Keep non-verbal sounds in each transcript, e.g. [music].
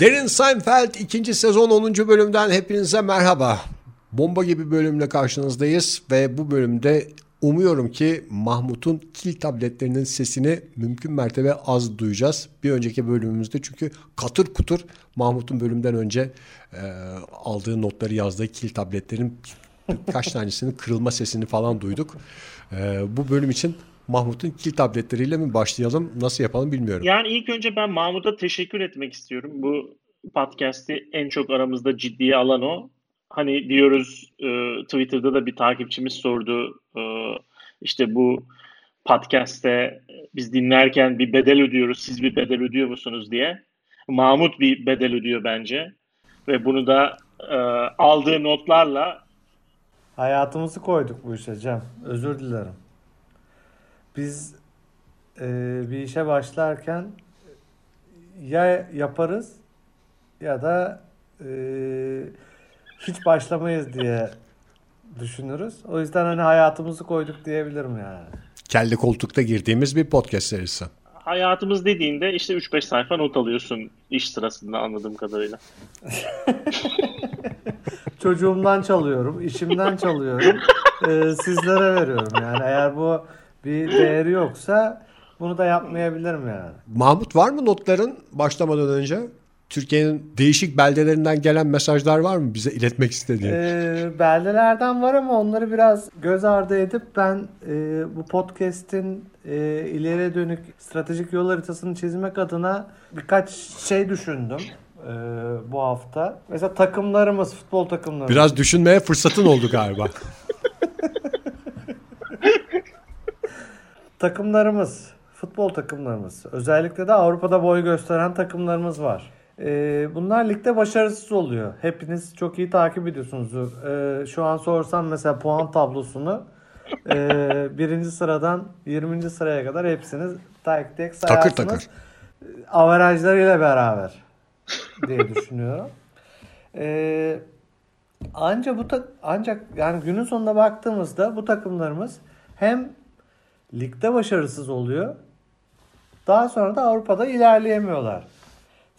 Derin Seinfeld ikinci sezon 10. bölümden hepinize merhaba. Bomba gibi bölümle karşınızdayız ve bu bölümde umuyorum ki Mahmut'un kil tabletlerinin sesini mümkün mertebe az duyacağız. Bir önceki bölümümüzde çünkü katır kutur Mahmut'un bölümden önce e, aldığı notları yazdığı kil tabletlerin kaç tanesinin kırılma sesini falan duyduk. E, bu bölüm için Mahmut'un kil tabletleriyle mi başlayalım? Nasıl yapalım bilmiyorum. Yani ilk önce ben Mahmut'a teşekkür etmek istiyorum. Bu podcast'i en çok aramızda ciddiye alan o. Hani diyoruz e, Twitter'da da bir takipçimiz sordu. E, işte bu podcast'te biz dinlerken bir bedel ödüyoruz. Siz bir bedel ödüyor musunuz diye. Mahmut bir bedel ödüyor bence. Ve bunu da e, aldığı notlarla Hayatımızı koyduk bu işe Cem. Özür dilerim biz e, bir işe başlarken ya yaparız ya da e, hiç başlamayız diye düşünürüz. O yüzden hani hayatımızı koyduk diyebilirim yani. Kelle koltukta girdiğimiz bir podcast serisi. Hayatımız dediğinde işte 3-5 sayfa not alıyorsun iş sırasında anladığım kadarıyla. [laughs] Çocuğumdan çalıyorum, işimden çalıyorum, e, sizlere veriyorum yani. Eğer bu bir değeri yoksa bunu da yapmayabilirim yani. Mahmut var mı notların başlamadan önce? Türkiye'nin değişik beldelerinden gelen mesajlar var mı bize iletmek istediğin? Ee, beldelerden var ama onları biraz göz ardı edip ben e, bu podcast'in e, ileriye dönük stratejik yol haritasını çizmek adına birkaç şey düşündüm e, bu hafta. Mesela takımlarımız, futbol takımlarımız. Biraz düşünmeye fırsatın oldu galiba. [laughs] takımlarımız, futbol takımlarımız, özellikle de Avrupa'da boy gösteren takımlarımız var. Ee, bunlar ligde başarısız oluyor. Hepiniz çok iyi takip ediyorsunuzdur. Ee, şu an sorsam mesela puan tablosunu e, [laughs] birinci sıradan 20. sıraya kadar hepsini tek tek sayarsınız. Takır takır. Averajlarıyla beraber diye düşünüyorum. Ee, ancak bu ta- ancak yani günün sonunda baktığımızda bu takımlarımız hem ligde başarısız oluyor. Daha sonra da Avrupa'da ilerleyemiyorlar.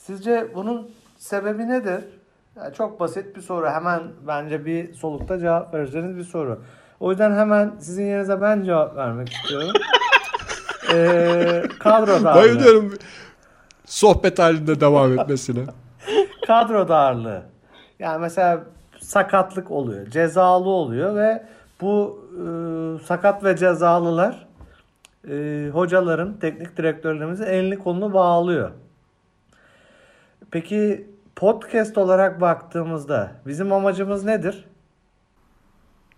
Sizce bunun sebebi nedir? Yani çok basit bir soru. Hemen bence bir solukta cevap vereceğiniz bir soru. O yüzden hemen sizin yerinize ben cevap vermek istiyorum. [laughs] ee, kadro darlığı. Bayılıyorum sohbet halinde devam etmesine. [laughs] kadro darlığı. Yani mesela sakatlık oluyor, cezalı oluyor ve bu e, sakat ve cezalılar e, hocaların, teknik direktörlerimizin elini kolunu bağlıyor. Peki podcast olarak baktığımızda bizim amacımız nedir?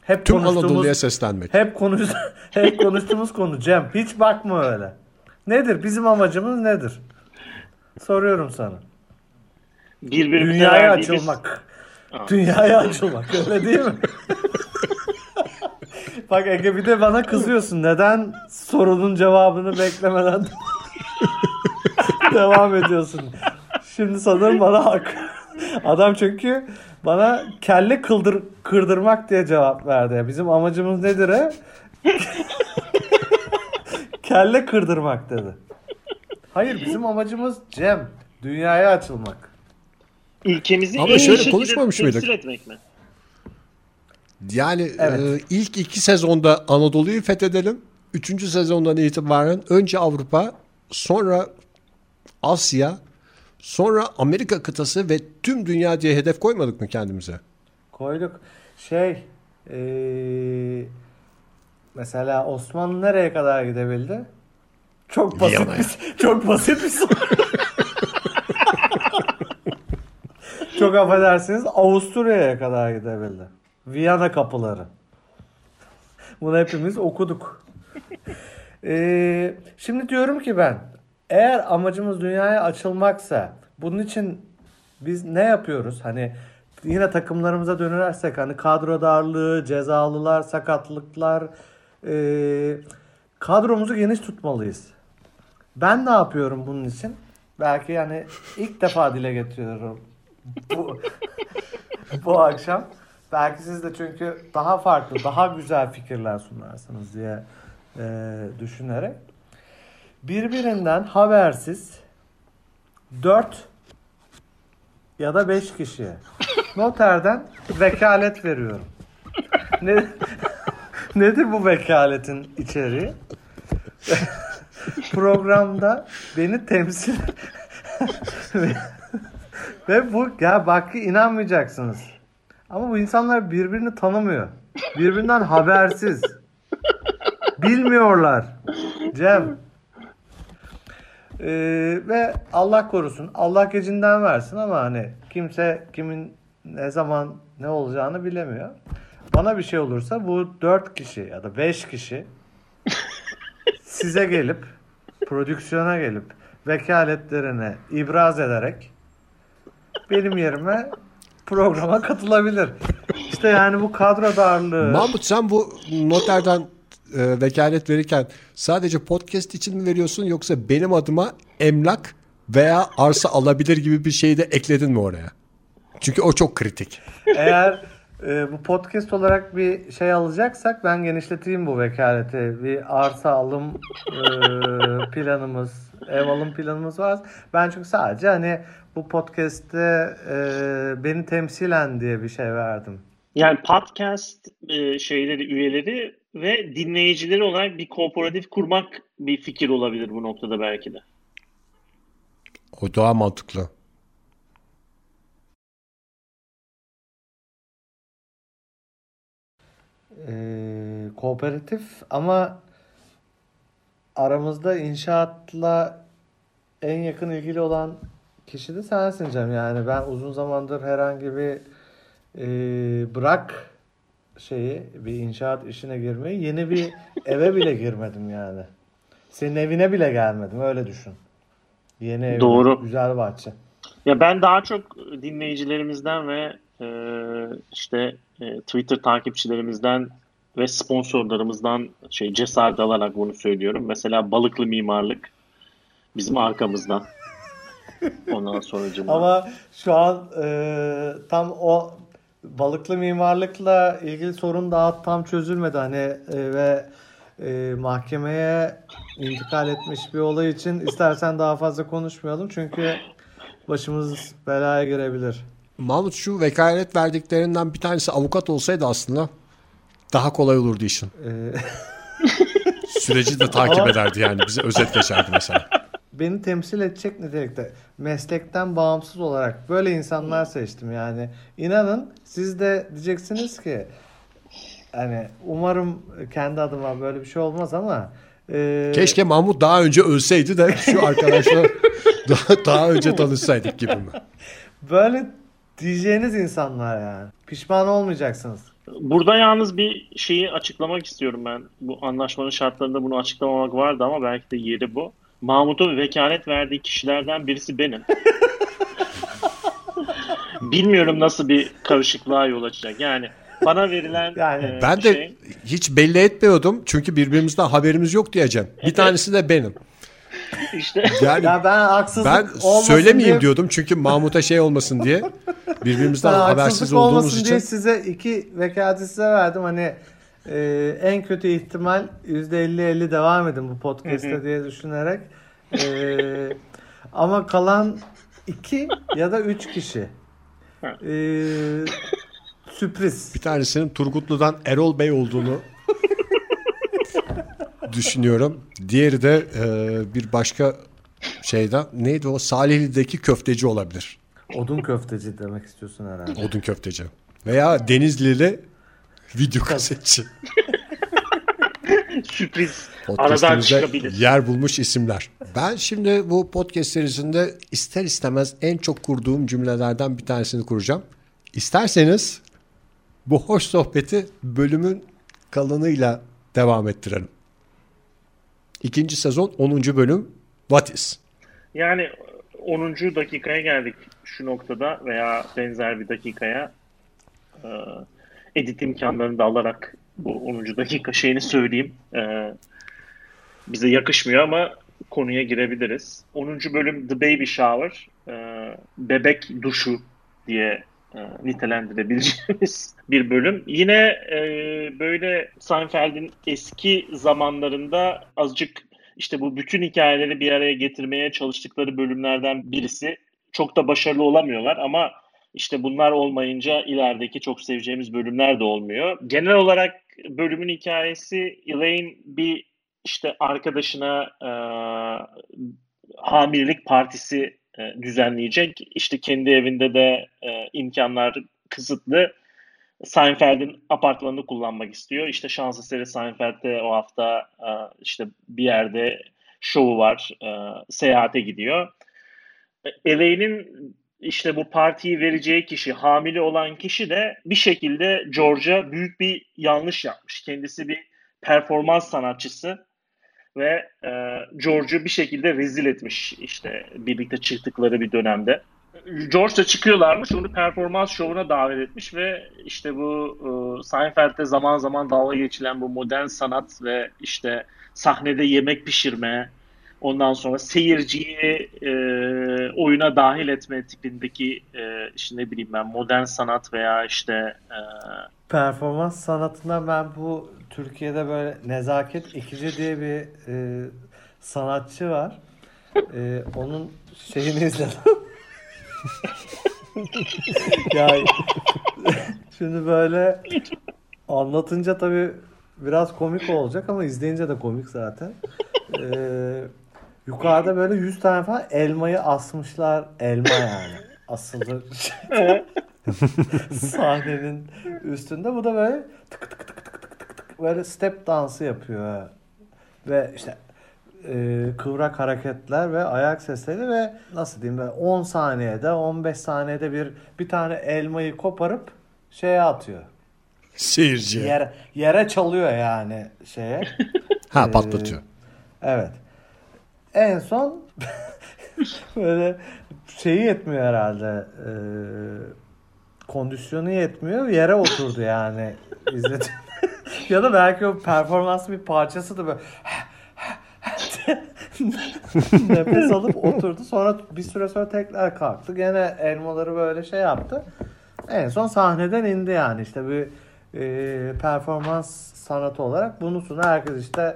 Hep Tüm Anadolu'ya seslenmek. Hep konuş [laughs] hep konuştuğumuz konu Cem. Hiç bakma öyle. Nedir? Bizim amacımız nedir? Soruyorum sana. Birbirimize Dünyaya açılmak. Dünyaya açılmak. Öyle değil mi? [laughs] Bak Ege bir de bana kızıyorsun. Neden sorunun cevabını beklemeden [laughs] devam ediyorsun? Şimdi sanırım bana [laughs] hak. Adam çünkü bana kelle kıldır, kırdırmak diye cevap verdi. Bizim amacımız nedir he? [laughs] kelle kırdırmak dedi. Hayır bizim amacımız Cem. Dünyaya açılmak. Ülkemizi Ama en şöyle konuşmamış mıydık? etmek mi? Yani evet. e, ilk iki sezonda Anadolu'yu fethedelim. Üçüncü sezondan itibaren önce Avrupa, sonra Asya, sonra Amerika kıtası ve tüm dünya diye hedef koymadık mı kendimize? Koyduk. Şey, ee, mesela Osmanlı nereye kadar gidebildi? Çok basit bir, [laughs] çok basit bir soru. [laughs] çok affedersiniz Avusturya'ya kadar gidebildi. Viyana kapıları. Bunu hepimiz okuduk. ee, şimdi diyorum ki ben eğer amacımız dünyaya açılmaksa bunun için biz ne yapıyoruz? Hani yine takımlarımıza dönersek hani kadro darlığı, cezalılar, sakatlıklar e, kadromuzu geniş tutmalıyız. Ben ne yapıyorum bunun için? Belki yani ilk defa dile getiriyorum bu [laughs] bu akşam. Belki siz de çünkü daha farklı, daha güzel fikirler sunarsınız diye e, düşünerek. Birbirinden habersiz 4 ya da 5 kişiye noterden vekalet veriyorum. Ne, [laughs] nedir bu vekaletin içeriği? [laughs] Programda beni temsil [laughs] ve, bu ya bak inanmayacaksınız. Ama bu insanlar birbirini tanımıyor. Birbirinden habersiz. Bilmiyorlar. Cem. Ee, ve Allah korusun. Allah gecinden versin ama hani kimse kimin ne zaman ne olacağını bilemiyor. Bana bir şey olursa bu dört kişi ya da beş kişi [laughs] size gelip prodüksiyona gelip vekaletlerini ibraz ederek benim yerime programa katılabilir. İşte yani bu kadro darlığı. Mahmut sen bu noterden e, vekalet verirken sadece podcast için mi veriyorsun yoksa benim adıma emlak veya arsa alabilir gibi bir şeyi de ekledin mi oraya? Çünkü o çok kritik. Eğer e, bu podcast olarak bir şey alacaksak ben genişleteyim bu vekaleti. Bir arsa alım e, planımız, ev alım planımız var. Ben çünkü sadece hani bu podcast'te e, beni temsilen diye bir şey verdim. Yani podcast e, şeyleri, üyeleri ve dinleyicileri olarak bir kooperatif kurmak bir fikir olabilir bu noktada belki de. O daha mantıklı. Ee, kooperatif ama aramızda inşaatla en yakın ilgili olan kişi de sensin Cem. Yani ben uzun zamandır herhangi bir e, bırak şeyi bir inşaat işine girmeyi yeni bir eve bile girmedim yani. Senin evine bile gelmedim öyle düşün. Yeni ev, Doğru. güzel bahçe. Ya ben daha çok dinleyicilerimizden ve e, işte e, Twitter takipçilerimizden ve sponsorlarımızdan şey cesaret alarak bunu söylüyorum. Mesela balıklı mimarlık bizim arkamızdan. [laughs] Ondan sonra Ama şu an e, tam o balıklı mimarlıkla ilgili sorun daha tam çözülmedi hani e, ve e, mahkemeye intikal etmiş bir olay için istersen daha fazla konuşmayalım çünkü başımız belaya girebilir. Mahmut şu vekalet verdiklerinden bir tanesi avukat olsaydı aslında daha kolay olurdu işin. Ee, [laughs] Süreci de takip ederdi yani. Bize özet geçerdi mesela. Beni temsil edecek nitelikte meslekten bağımsız olarak böyle insanlar seçtim yani. İnanın siz de diyeceksiniz ki hani umarım kendi adıma böyle bir şey olmaz ama e, Keşke Mahmut daha önce ölseydi de şu arkadaşlar [laughs] daha, daha önce tanışsaydık gibi mi? böyle diyeceğiniz insanlar yani. Pişman olmayacaksınız. Burada yalnız bir şeyi açıklamak istiyorum ben. Bu anlaşmanın şartlarında bunu açıklamamak vardı ama belki de yeri bu. Mahmut'un vekalet verdiği kişilerden birisi benim. [laughs] Bilmiyorum nasıl bir karışıklığa yol açacak. Yani bana verilen Yani e, Ben de şey, hiç belli etmiyordum. Çünkü birbirimizden haberimiz yok diyeceğim. Bir tanesi de benim. işte Yani Ya ben haksızlık ben söylemeyeyim diye, diyordum. Çünkü Mahmut'a şey olmasın diye. [laughs] ben Birbirimizden habersiz haksızlık olduğumuz olmasın için. diye size iki vekaleti size verdim. Hani e, en kötü ihtimal %50-50 devam edin bu podcast'te diye düşünerek. E, ama kalan iki ya da üç kişi. E, sürpriz. Bir tanesinin Turgutlu'dan Erol Bey olduğunu düşünüyorum. Diğeri de e, bir başka şeyden neydi o Salihli'deki köfteci olabilir. Odun köfteci demek istiyorsun herhalde. Odun köfteci. Veya Denizli'li video kasetçi. [laughs] sürpriz aradan çıkabilir. yer bulmuş isimler. Ben şimdi bu podcast serisinde ister istemez en çok kurduğum cümlelerden bir tanesini kuracağım. İsterseniz bu hoş sohbeti bölümün kalanıyla devam ettirelim. İkinci sezon 10. bölüm What is? Yani 10. dakikaya geldik şu noktada veya benzer bir dakikaya. Ee, edit imkanlarını da alarak bu 10. dakika şeyini söyleyeyim. Ee, bize yakışmıyor ama konuya girebiliriz. 10. bölüm The Baby Shower, ee, bebek duşu diye e, nitelendirebileceğimiz [laughs] bir bölüm. Yine e, böyle Seinfeld'in eski zamanlarında azıcık işte bu bütün hikayeleri bir araya getirmeye çalıştıkları bölümlerden birisi. Çok da başarılı olamıyorlar ama işte bunlar olmayınca ilerideki çok seveceğimiz bölümler de olmuyor. Genel olarak bölümün hikayesi Elaine bir işte arkadaşına e, hamilelik partisi e, düzenleyecek. İşte kendi evinde de e, imkanlar kısıtlı. Seinfeld'in apartmanını kullanmak istiyor. İşte şans eseri Seinfeld'de o hafta e, işte bir yerde şovu var. E, seyahate gidiyor. Elaine'in işte bu partiyi vereceği kişi, hamile olan kişi de bir şekilde George'a büyük bir yanlış yapmış. Kendisi bir performans sanatçısı ve e, George'u bir şekilde rezil etmiş işte birlikte çıktıkları bir dönemde. George da çıkıyorlarmış onu performans şovuna davet etmiş ve işte bu e, Seinfeld'de zaman zaman dalga geçilen bu modern sanat ve işte sahnede yemek pişirme ondan sonra seyirciyi e, oyuna dahil etme tipindeki e, işte ne bileyim ben modern sanat veya işte e, performans sanatından ben bu Türkiye'de böyle Nezaket İkici diye bir e, sanatçı var. E, onun şeyini izledim. [laughs] ya şimdi böyle anlatınca tabii biraz komik olacak ama izleyince de komik zaten. Ee, yukarıda böyle 100 tane falan elmayı asmışlar. Elma yani. Asılı [laughs] sahnenin üstünde. Bu da böyle tık tık tık tık tık tık tık böyle step dansı yapıyor. Ve işte e, kıvrak hareketler ve ayak sesleri ve nasıl diyeyim böyle 10 saniyede 15 saniyede bir bir tane elmayı koparıp şeye atıyor. Seyirciye. Yere, yere çalıyor yani şeye. ha patlatıyor. Ee, evet. En son [laughs] böyle şeyi yetmiyor herhalde. E, kondisyonu yetmiyor. Yere oturdu yani. [laughs] İzledim. ya da belki o performans bir parçası da böyle [laughs] nefes alıp oturdu. Sonra bir süre sonra tekrar kalktı. Gene elmaları böyle şey yaptı. En son sahneden indi yani işte bir e, performans sanatı olarak bunu sunan herkes işte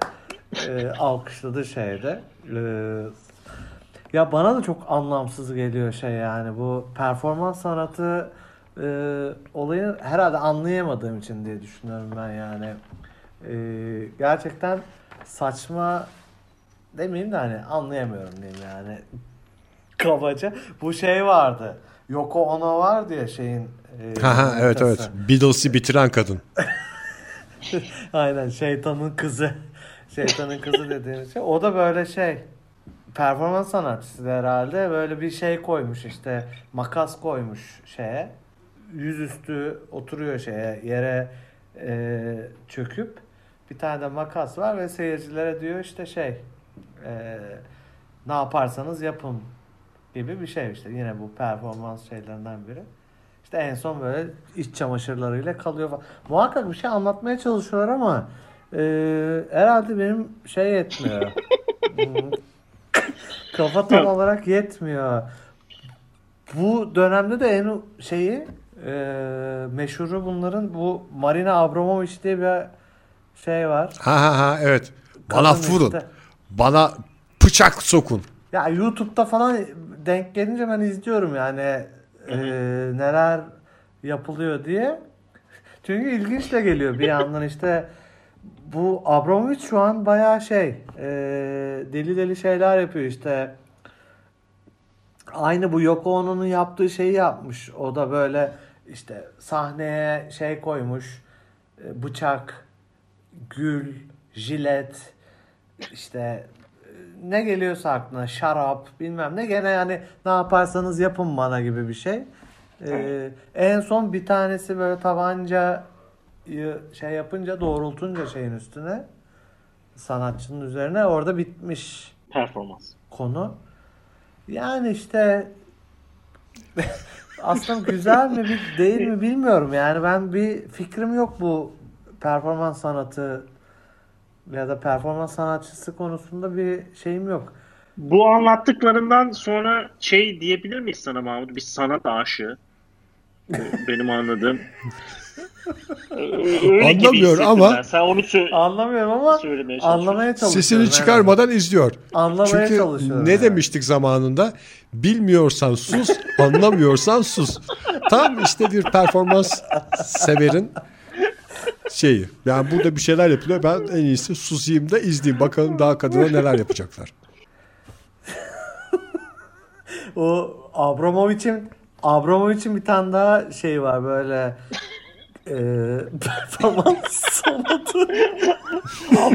e, alkışladı şeyde. E, ya bana da çok anlamsız geliyor şey yani bu performans sanatı e, olayı herhalde anlayamadığım için diye düşünüyorum ben yani. E, gerçekten saçma demeyeyim de hani anlayamıyorum diyeyim yani. [laughs] Kabaca. Bu şey vardı. Yoko Ono var diye şeyin e, [laughs] ha, evet evet. Beatles'ı bitiren kadın. [laughs] Aynen şeytanın kızı. Şeytanın kızı dediğimiz şey. O da böyle şey performans sanatçısı herhalde. Böyle bir şey koymuş işte makas koymuş şeye. Yüzüstü oturuyor şeye yere e, çöküp bir tane de makas var ve seyircilere diyor işte şey e, ne yaparsanız yapın gibi bir şey işte. Yine bu performans şeylerinden biri. İşte en son böyle iç çamaşırlarıyla kalıyor falan. Muhakkak bir şey anlatmaya çalışıyorlar ama e, herhalde benim şey yetmiyor. [laughs] Kafa tam olarak yetmiyor. Bu dönemde de en şeyi e, meşhuru bunların bu Marina Abramovic diye bir şey var. Ha ha ha evet. Bana Kadın vurun. Işte. Bana bıçak sokun. Ya YouTube'da falan denk gelince ben izliyorum yani e, neler yapılıyor diye. Çünkü ilginç de geliyor bir yandan işte bu Abramovich şu an bayağı şey e, deli deli şeyler yapıyor işte. Aynı bu Yoko Ono'nun yaptığı şeyi yapmış. O da böyle işte sahneye şey koymuş. E, bıçak, gül, jilet, işte e, ne geliyorsa aklına şarap bilmem ne gene yani ne yaparsanız yapın bana gibi bir şey. Ee, en son bir tanesi böyle tabanca şey yapınca doğrultunca şeyin üstüne sanatçının üzerine orada bitmiş performans konu. Yani işte [laughs] aslında güzel mi değil mi bilmiyorum. Yani ben bir fikrim yok bu performans sanatı ya da performans sanatçısı konusunda bir şeyim yok. Bu anlattıklarından sonra şey diyebilir miyiz sana Mahmut? Bir sanat aşığı. Benim anladığım. [laughs] Öyle Anlamıyor ama ben. sen onu sö- Anlamıyorum ama anlamaya çalışıyorum. sesini çıkarmadan izliyor. Anlamaya Çünkü çalışıyorum ne yani. demiştik zamanında? Bilmiyorsan sus, anlamıyorsan sus. Tam işte bir performans severin şeyi. Yani burada bir şeyler yapılıyor. Ben en iyisi susayım da izleyeyim. Bakalım daha kadına neler yapacaklar. O Abramovich'in Abramovich'in bir tane daha şey var böyle e, performans sanatı.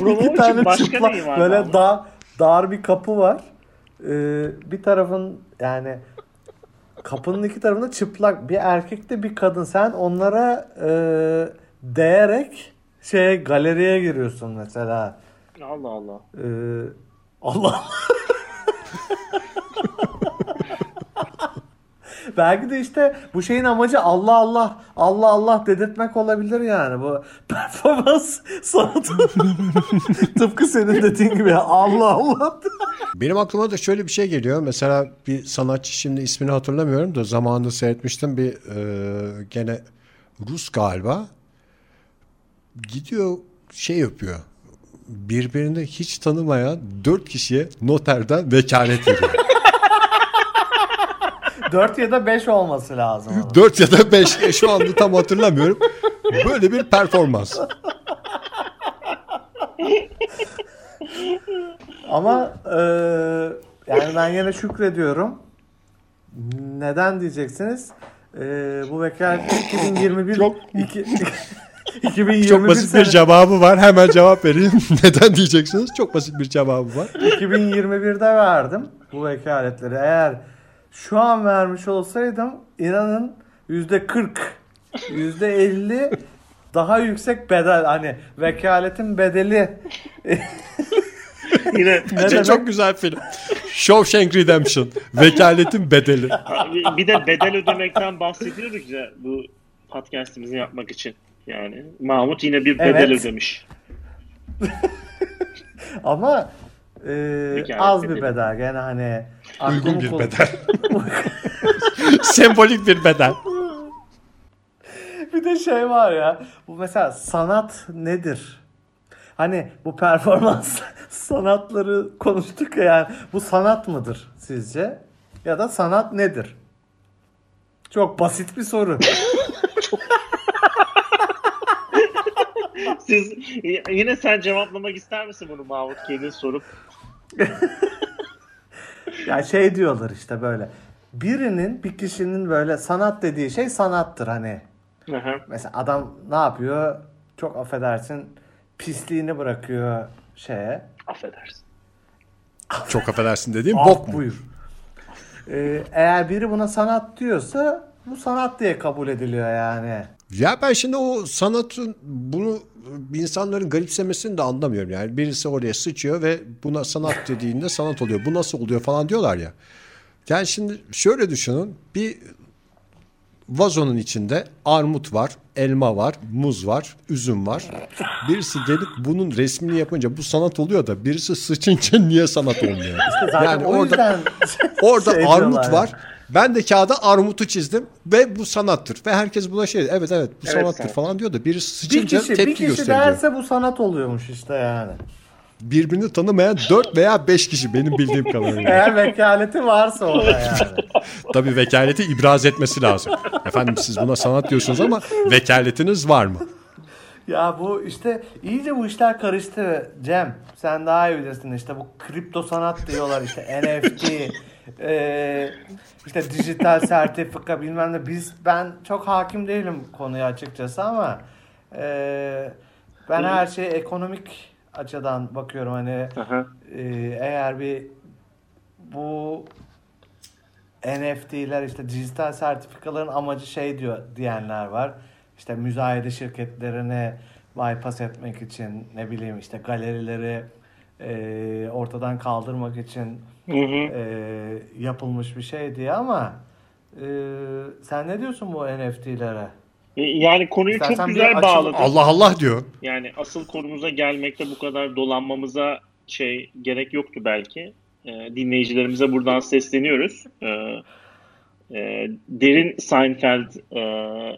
Bir tane başka çıplak var böyle abi? dar, dar bir kapı var. E, bir tarafın yani kapının iki tarafında çıplak bir erkek de bir kadın. Sen onlara e, değerek şey galeriye giriyorsun mesela. Allah Allah. E, Allah [laughs] [laughs] Belki de işte bu şeyin amacı Allah Allah Allah Allah dedirtmek olabilir yani bu performans [laughs] sanatı. [laughs] Tıpkı senin dediğin gibi Allah Allah. Benim aklıma da şöyle bir şey geliyor. Mesela bir sanatçı şimdi ismini hatırlamıyorum da zamanında seyretmiştim bir e, gene Rus galiba. Gidiyor şey yapıyor. Birbirini hiç tanımayan dört kişiye noterden vekalet veriyor. 4 ya da 5 olması lazım. ama. [laughs] Dört ya da beş e, şu anda tam hatırlamıyorum. Böyle bir performans. Ama e, yani ben yine şükrediyorum. Neden diyeceksiniz? E, bu vekalet 2021 Çok- iki- 2021 [laughs] Çok basit bir sene- cevabı var. Hemen cevap vereyim. [laughs] Neden diyeceksiniz? Çok basit bir cevabı var. 2021'de verdim bu vekaletleri. Eğer şu an vermiş olsaydım inanın yüzde 40, yüzde 50 daha yüksek bedel hani vekaletin bedeli [laughs] Yine ne demek? çok güzel film. Shawshank Redemption. Vekaletin bedeli. bir- bir de bedel ödemekten bahsediyoruz ya bu podcast'imizi yapmak için. Yani Mahmut yine bir bedel Evet. ödemiş. [laughs] ama e, az bir bedeli. bedel gene hani Uygun bir bedel. [laughs] Sembolik bir bedel. Bir de şey var ya. Bu mesela sanat nedir? Hani bu performans [laughs] sanatları konuştuk ya yani. Bu sanat mıdır sizce? Ya da sanat nedir? Çok basit bir soru. Siz yine sen cevaplamak ister misin bunu Mahmut kendin sorup? [laughs] Ya şey diyorlar işte böyle. Birinin bir kişinin böyle sanat dediği şey sanattır hani. Hı hı. Mesela adam ne yapıyor? Çok affedersin pisliğini bırakıyor şeye. Affedersin. Çok affedersin dediğim Af bok mu? buyur. Ee, eğer biri buna sanat diyorsa bu sanat diye kabul ediliyor yani. Ya ben şimdi o sanatın bunu insanların garipsemesini de anlamıyorum. Yani birisi oraya sıçıyor ve buna sanat dediğinde sanat oluyor. Bu nasıl oluyor falan diyorlar ya. Yani şimdi şöyle düşünün. Bir vazonun içinde armut var, elma var, muz var, üzüm var. Birisi gelip bunun resmini yapınca bu sanat oluyor da birisi sıçınca [laughs] niye sanat olmuyor? Zaten yani orada Orada [laughs] şey armut var. Ben de kağıda armutu çizdim ve bu sanattır. Ve herkes buna şey evet evet bu Evet, sanattır sanat. falan diyor da birisi Bir sıçınca kişi, bir tepki kişi gösteriyor. derse bu sanat oluyormuş işte yani. Birbirini tanımayan 4 veya 5 kişi benim bildiğim kadarıyla. Eğer vekaleti varsa orada yani. [laughs] Tabii vekaleti ibraz etmesi lazım. Efendim siz buna sanat diyorsunuz ama vekaletiniz var mı? Ya bu işte iyice bu işler karıştı Cem. Sen daha iyi bilirsin işte bu kripto sanat diyorlar işte NFT e, işte dijital [laughs] sertifika bilmem ne. Biz ben çok hakim değilim konuya açıkçası ama e, ben her şeye ekonomik açıdan bakıyorum hani e, eğer bir bu NFT'ler işte dijital sertifikaların amacı şey diyor diyenler var. İşte müzayede şirketlerini bypass etmek için ne bileyim işte galerileri e, ortadan kaldırmak için Hı hı. e, yapılmış bir şey diye ama e, sen ne diyorsun bu NFT'lere? E, Yani konuyu İstersen çok güzel bağladın. Allah Allah diyor. Yani asıl konumuza gelmekte bu kadar dolanmamıza şey gerek yoktu belki. E, dinleyicilerimize buradan sesleniyoruz. E, e, derin Seinfeld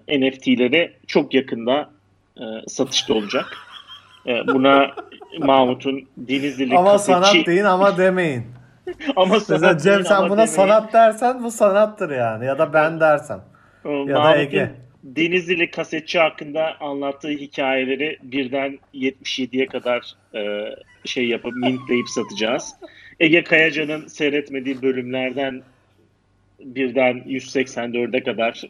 e, NFT'leri çok yakında e, satışta olacak. E, buna Mahmut'un Denizli'li Ama kasetçi... sanat deyin ama demeyin. [laughs] ama sanat Mesela Cem değil sen buna demeyin. sanat dersen bu sanattır yani. Ya da ben dersem. Ee, Ya da Mahmut'un Ege. Denizli'li kasetçi hakkında anlattığı hikayeleri birden 77'ye kadar e, şey yapıp mintleyip satacağız. Ege Kayacan'ın seyretmediği bölümlerden birden 184'e kadar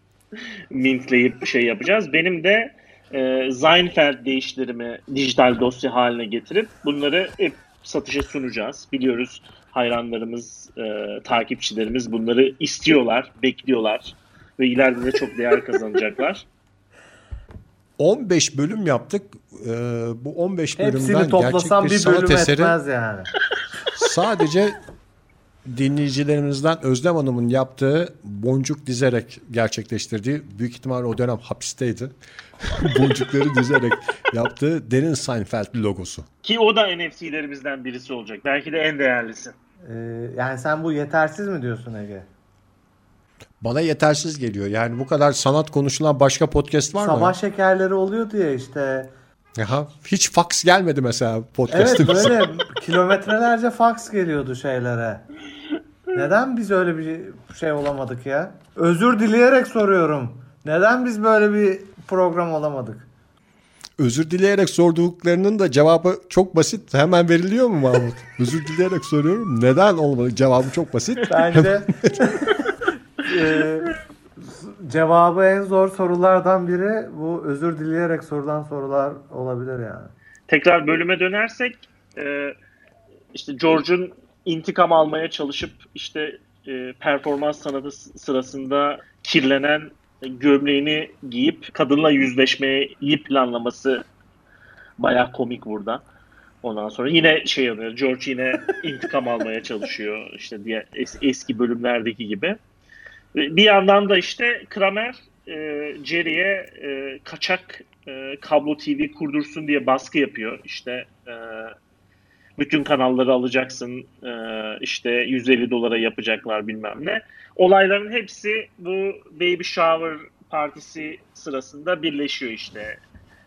[laughs] mintleyip şey yapacağız. Benim de e, Seinfeld değişlerimi dijital dosya haline getirip bunları hep satışa sunacağız. Biliyoruz hayranlarımız, e, takipçilerimiz bunları istiyorlar, bekliyorlar ve ileride de çok değer kazanacaklar. [laughs] 15 bölüm yaptık. Ee, bu 15 bölümden Hepsini toplasam gerçek bir bir sanat bölüm eseri etmez yani. sadece dinleyicilerimizden Özlem Hanım'ın yaptığı boncuk dizerek gerçekleştirdiği büyük ihtimal o dönem hapisteydi. [laughs] Boncukları dizerek yaptığı Derin Seinfeld logosu. Ki o da NFT'lerimizden birisi olacak. Belki de en değerlisi. Ee, yani sen bu yetersiz mi diyorsun Ege? Bana yetersiz geliyor. Yani bu kadar sanat konuşulan başka podcast var Sabah mı? şekerleri oluyordu ya işte. Aha, hiç fax gelmedi mesela Evet podcast'ımıza. böyle [laughs] kilometrelerce fax geliyordu şeylere. Neden biz öyle bir şey olamadık ya? Özür dileyerek soruyorum. Neden biz böyle bir program olamadık? Özür dileyerek sorduklarının da cevabı çok basit. Hemen veriliyor mu Mahmut? [laughs] Özür dileyerek soruyorum. Neden olmadı? Cevabı çok basit. Bence [laughs] e, cevabı en zor sorulardan biri bu özür dileyerek sorulan sorular olabilir yani. Tekrar bölüme dönersek e, işte George'un intikam almaya çalışıp işte e, performans sanatı sırasında kirlenen gömleğini giyip kadınla yüzleşmeyi planlaması bayağı komik burada. Ondan sonra yine şey oluyor. George yine [laughs] intikam almaya çalışıyor. işte diye es- eski bölümlerdeki gibi. Bir yandan da işte Kramer e, Jerry'e e, kaçak e, kablo TV kurdursun diye baskı yapıyor. İşte e, bütün kanalları alacaksın e, işte 150 dolara yapacaklar bilmem ne. Olayların hepsi bu baby shower partisi sırasında birleşiyor işte.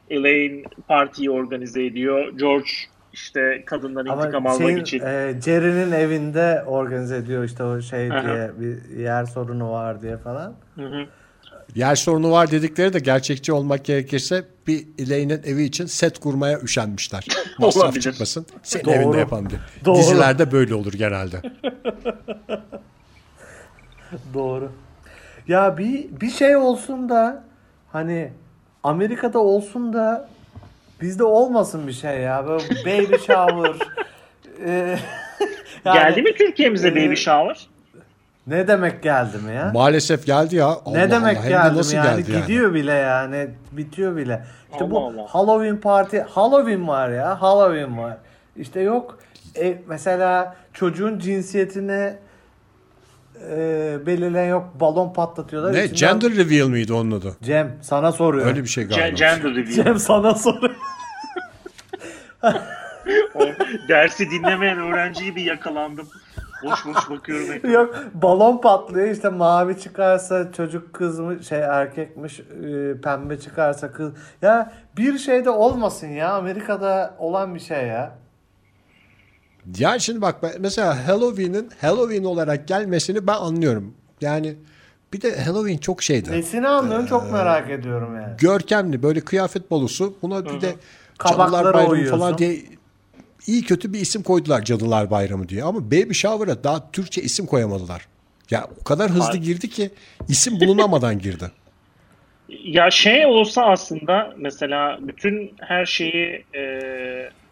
Elaine partiyi organize ediyor. George işte kadından intikam Ama almak şeyin, için. e, Jerry'nin evinde organize ediyor işte o şey Aha. diye bir yer sorunu var diye falan. Hı hı. Yer sorunu var dedikleri de gerçekçi olmak gerekirse bir Elaine'in evi için set kurmaya üşenmişler. [laughs] Masraf çıkmasın. Senin Doğru. evinde yapalım diye. Doğru. Dizilerde böyle olur genelde. [laughs] Doğru. Ya bir bir şey olsun da hani Amerika'da olsun da bizde olmasın bir şey ya. Böyle baby shower. [laughs] e, yani Geldi mi Türkiye'mize e, baby shower? Ne demek geldi mi ya? Maalesef geldi ya. Allah ne demek Allah. Geldi nasıl mi yani? geldi yani? Gidiyor bile yani. Bitiyor bile. İşte bu Allah Allah. Halloween parti. Halloween var ya. Halloween var. İşte yok. E, mesela çocuğun cinsiyetini e, belirleyen yok. Balon patlatıyorlar. Ne? İçinden- Gender reveal miydi onun adı? Cem sana soruyor. Öyle bir şey galiba. Gender review. Cem sana soruyor. [laughs] Dersi dinlemeyen öğrenci gibi yakalandım. Boş boş bakıyorum. [laughs] ekrana. Yok balon patlıyor işte mavi çıkarsa çocuk kız mı şey erkekmiş e, pembe çıkarsa kız. Ya bir şey de olmasın ya Amerika'da olan bir şey ya. Ya şimdi bak mesela Halloween'in Halloween olarak gelmesini ben anlıyorum. Yani bir de Halloween çok şeydi. Nesini anlıyorsun çok merak ediyorum yani. Görkemli böyle kıyafet balosu. Buna bir de Kabaklara Cadılar Bayramı uyuyorsun. falan diye iyi kötü bir isim koydular Cadılar Bayramı diye. Ama Baby Shower'a daha Türkçe isim koyamadılar. Ya o kadar hızlı girdi ki isim bulunamadan girdi. [laughs] Ya şey olsa aslında mesela bütün her şeyi e,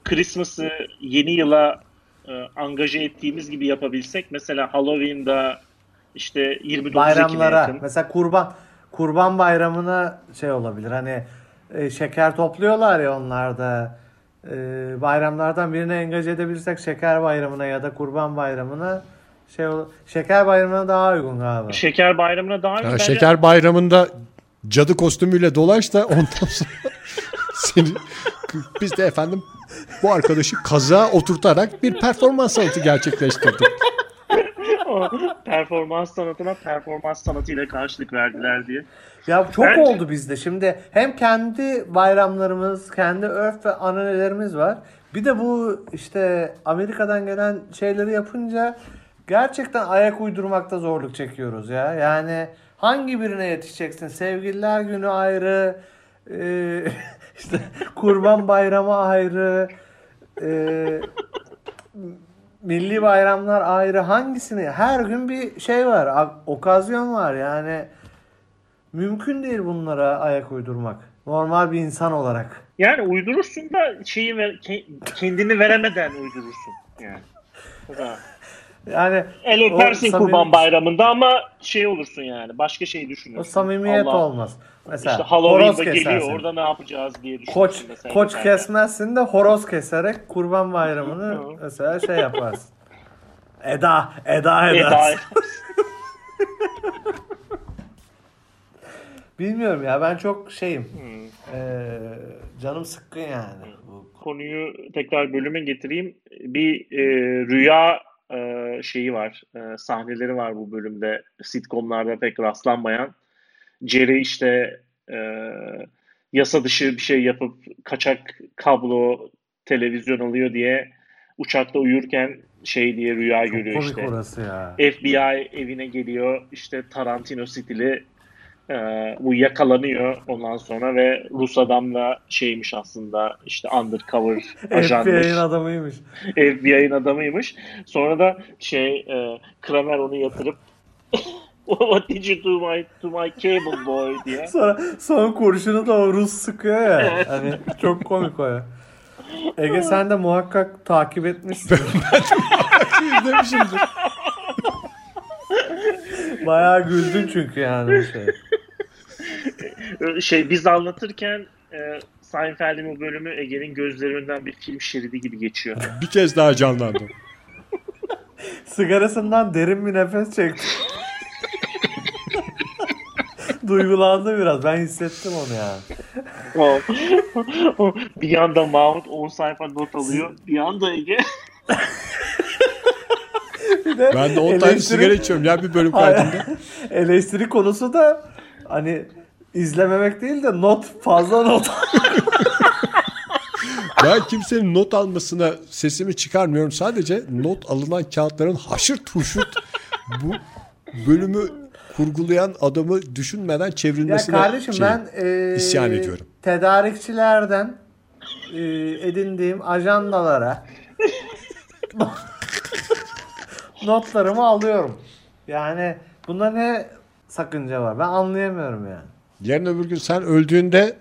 Christmas'ı yeni yıla e, angaje ettiğimiz gibi yapabilsek mesela Halloween'da işte 29 Ekim'e Bayramlara yakın. mesela kurban kurban bayramına şey olabilir hani e, şeker topluyorlar ya onlar da E, bayramlardan birine engaje edebilirsek şeker bayramına ya da kurban bayramına şey şeker bayramına daha uygun galiba. Şeker bayramına daha Ya bence- Şeker Bayramı'nda cadı kostümüyle dolaş da ondan sonra [laughs] seni biz de efendim bu arkadaşı kaza oturtarak bir performans sanatı gerçekleştirdik. [laughs] performans sanatına performans sanatıyla karşılık verdiler diye. Ya çok Bence- oldu bizde. Şimdi hem kendi bayramlarımız, kendi örf ve ananelerimiz var. Bir de bu işte Amerika'dan gelen şeyleri yapınca gerçekten ayak uydurmakta zorluk çekiyoruz ya. Yani hangi birine yetişeceksin? Sevgililer günü ayrı, e, [laughs] işte Kurban Bayramı ayrı, e, milli bayramlar ayrı. Hangisini? Her gün bir şey var, okazyon var yani. Mümkün değil bunlara ayak uydurmak. Normal bir insan olarak. Yani uydurursun da şeyi ver, ke- kendini veremeden uydurursun. Yani. Mesela Yani El o öpersin samimi- kurban bayramında ama şey olursun yani. Başka şey O düşünürsün. samimiyet Allah, olmaz. Mesela İşte Halloween'da geliyor orada ne yapacağız diye düşünürsün. Koç mesela koç giderken. kesmezsin de horoz keserek kurban bayramını mesela şey yaparsın. Eda, Eda Eda. [laughs] Bilmiyorum ya ben çok şeyim. Hmm. Ee, canım sıkkın yani. Bu Konuyu tekrar bölüme getireyim. Bir e, rüya e, şeyi var. E, sahneleri var bu bölümde. Sitcomlarda pek rastlanmayan. Jerry işte e, yasa dışı bir şey yapıp kaçak kablo televizyon alıyor diye uçakta uyurken şey diye rüya çok görüyor işte. orası ya. FBI evine geliyor işte Tarantino stili e, bu yakalanıyor ondan sonra ve Rus adamla şeymiş aslında işte undercover [laughs] ajanmış. FBI'nin adamıymış. FBI'nin adamıymış. Sonra da şey e, Kramer onu yatırıp [laughs] What did you do my, to my cable boy diye. [laughs] Sonra son kurşunu da o Rus sıkıyor ya. Evet. Hani çok komik o ya. Ege sen de muhakkak takip etmişsin. İzlemişimdir. Bayağı güldün çünkü yani şey. E, Şey biz anlatırken e, Seinfeld'in o bölümü Ege'nin gözlerinden bir film şeridi gibi geçiyor. Bir kez daha canlandı. [laughs] Sigarasından derin bir nefes çekti. [laughs] Duygulandı biraz. Ben hissettim onu ya. Bir yanda Mahmut 10 sayfa not alıyor. Bir yanda Ege [laughs] Bir de Ben de 10 tane eleştiri- sigara içiyorum ya bir bölüm kaydında. eleştiri konusu da hani izlememek değil de not fazla not. [laughs] Ben kimsenin not almasına sesimi çıkarmıyorum. Sadece not alınan kağıtların haşırt huşurt bu bölümü kurgulayan adamı düşünmeden ya çevrilmesine kardeşim şey, ben e, isyan ediyorum. tedarikçilerden e, edindiğim ajandalara [laughs] notlarımı alıyorum. Yani bunda ne sakınca var? Ben anlayamıyorum yani. Yarın öbür gün sen öldüğünde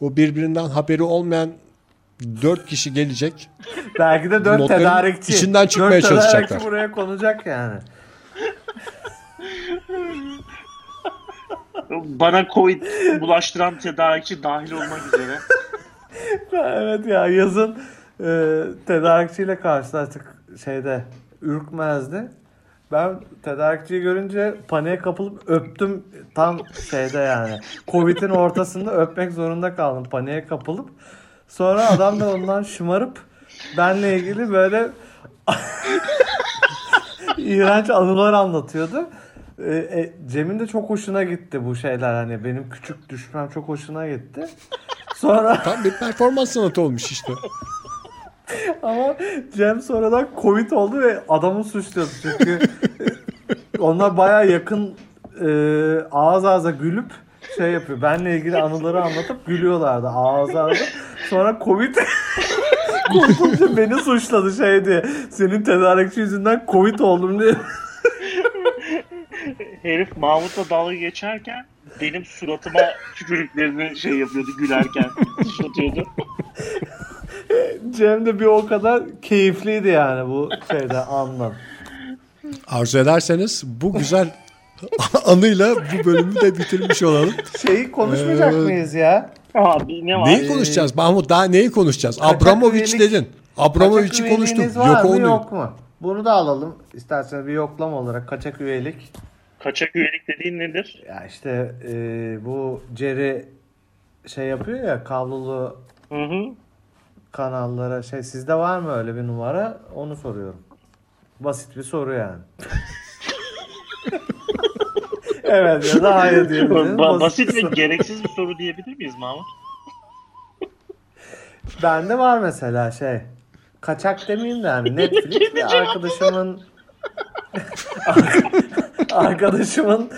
o birbirinden haberi olmayan dört kişi gelecek. [laughs] Belki de dört Notların tedarikçi. içinden çıkmaya dört çalışacaklar. buraya konacak yani. [laughs] bana Covid bulaştıran tedarikçi dahil olmak üzere. [laughs] evet ya yazın e, tedarikçiyle karşılaştık şeyde Ürkmez'de. Ben tedarikçiyi görünce paniğe kapılıp öptüm tam şeyde yani. Covid'in ortasında öpmek zorunda kaldım paniğe kapılıp. Sonra adam da ondan şımarıp benle ilgili böyle [laughs] iğrenç anılar anlatıyordu. E, e, Cem'in de çok hoşuna gitti bu şeyler hani benim küçük düşmem çok hoşuna gitti. Sonra Tam bir performans sanatı olmuş işte. [laughs] Ama Cem sonradan Covid oldu ve adamı suçladı. Çünkü onlar baya yakın e, ağız ağza gülüp şey yapıyor. Benle ilgili anıları anlatıp gülüyorlardı ağız ağza. Sonra Covid [laughs] kurtulunca beni suçladı şey diye. Senin tedarikçi yüzünden Covid oldum diye. Herif Mahmut'la dalga geçerken benim suratıma tükürüklerini şey yapıyordu gülerken sıçratıyordu. Cem de bir o kadar keyifliydi yani bu şeyde anlam. Arzu ederseniz bu güzel [laughs] anıyla bu bölümü de bitirmiş olalım. Şeyi konuşmayacak Ee, mıyız ya? Abi ne var? Neyi konuşacağız Mahmut? Daha neyi konuşacağız? Abramovich üyelik- dedin. Abramovich'i Kaçak konuştuk. var Yok mı onu. yok mu? Bunu da alalım. İsterseniz bir yoklama olarak kaçak üyelik. Kaçak üyelik dediğin nedir? Ya işte e, bu Jerry şey yapıyor ya kablolu Hı hı. Kanallara şey sizde var mı öyle bir numara? Onu soruyorum. Basit bir soru yani. [laughs] evet ya da hayır diyebilirim. Ba- basit ve gereksiz bir soru diyebilir miyiz Mahmut? Bende var mesela şey. Kaçak demeyeyim de yani [laughs] Netflix bir arkadaşımın [laughs] arkadaşımın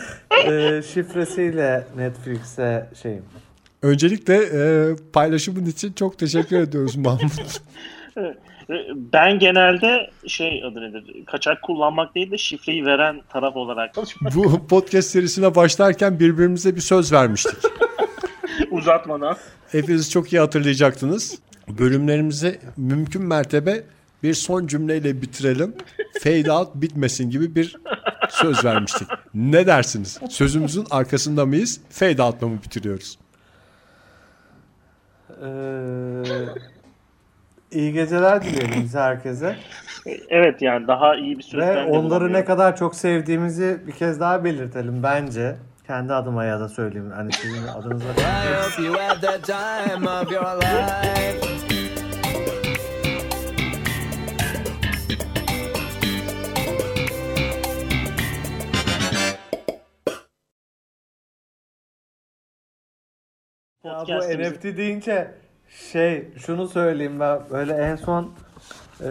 e, şifresiyle Netflix'e şeyim. Öncelikle e, paylaşımın için çok teşekkür ediyoruz [laughs] Mahmut. Ben genelde şey adı nedir? Kaçak kullanmak değil de şifreyi veren taraf olarak Bu podcast serisine başlarken birbirimize bir söz vermiştik. [laughs] uzatmadan. Hepiniz çok iyi hatırlayacaktınız. Bölümlerimizi mümkün mertebe bir son cümleyle bitirelim. Fade out bitmesin gibi bir söz vermiştik. Ne dersiniz? Sözümüzün arkasında mıyız? Fade out'la mı bitiriyoruz? Ee, iyi geceler dileyelim bize herkese. Evet yani daha iyi bir Ve sözlendirme onları ne kadar çok sevdiğimizi bir kez daha belirtelim bence. Kendi adıma ya da söyleyeyim. Hani sizin adınıza. Ya bu NFT deyince şey şunu söyleyeyim ben böyle en son e,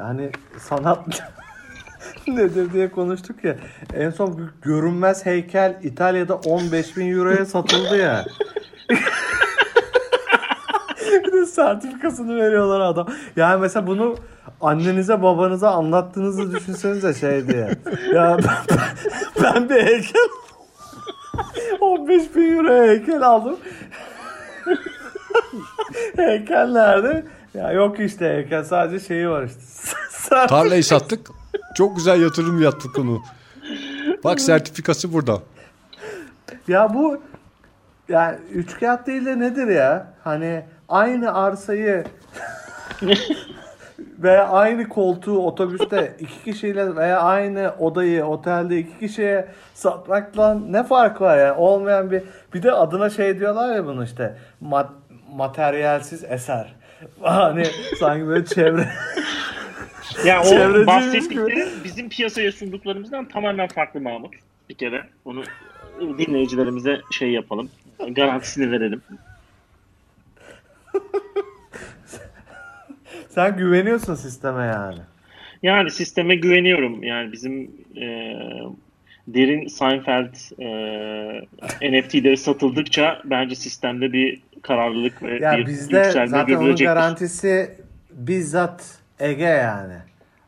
hani sanat [laughs] nedir diye konuştuk ya en son görünmez heykel İtalya'da 15 bin euroya satıldı ya. [laughs] bir de sertifikasını veriyorlar adam. Yani mesela bunu annenize babanıza anlattığınızı düşünsenize şey diye. Ya [laughs] ben, ben bir heykel 15 bin euro heykel aldım. Heykel nerede? Ya yok işte heykel sadece şeyi var işte. [laughs] Tarlayı sattık. Çok güzel yatırım yaptık onu. Bak sertifikası burada. ya bu yani üçkağıt değil de nedir ya? Hani aynı arsayı [laughs] veya aynı koltuğu otobüste iki kişiyle veya aynı odayı otelde iki kişiye satmakla ne fark var yani? Olmayan bir bir de adına şey diyorlar ya bunu işte mat, materyalsiz eser. Hani sanki böyle çevre [laughs] Yani o bahsettikleri bizim piyasaya sunduklarımızdan tamamen farklı Mahmut. Bir kere onu dinleyicilerimize şey yapalım. Garantisini verelim. [laughs] sen güveniyorsun sisteme yani. Yani sisteme güveniyorum. Yani bizim e, derin Seinfeld e, NFT'leri satıldıkça bence sistemde bir kararlılık ve Ya bir bizde yükselme zaten onun garantisi bizzat Ege yani.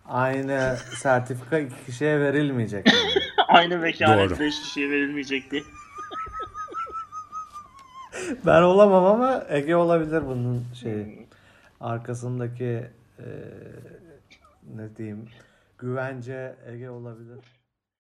Aynı sertifika iki kişiye verilmeyecek. yani. [laughs] Aynı vekalet Doğru. 5 kişiye verilmeyecekti. [laughs] ben olamam ama Ege olabilir bunun şeyi. Arkasındaki e, ne diyeyim güvence Ege olabilir.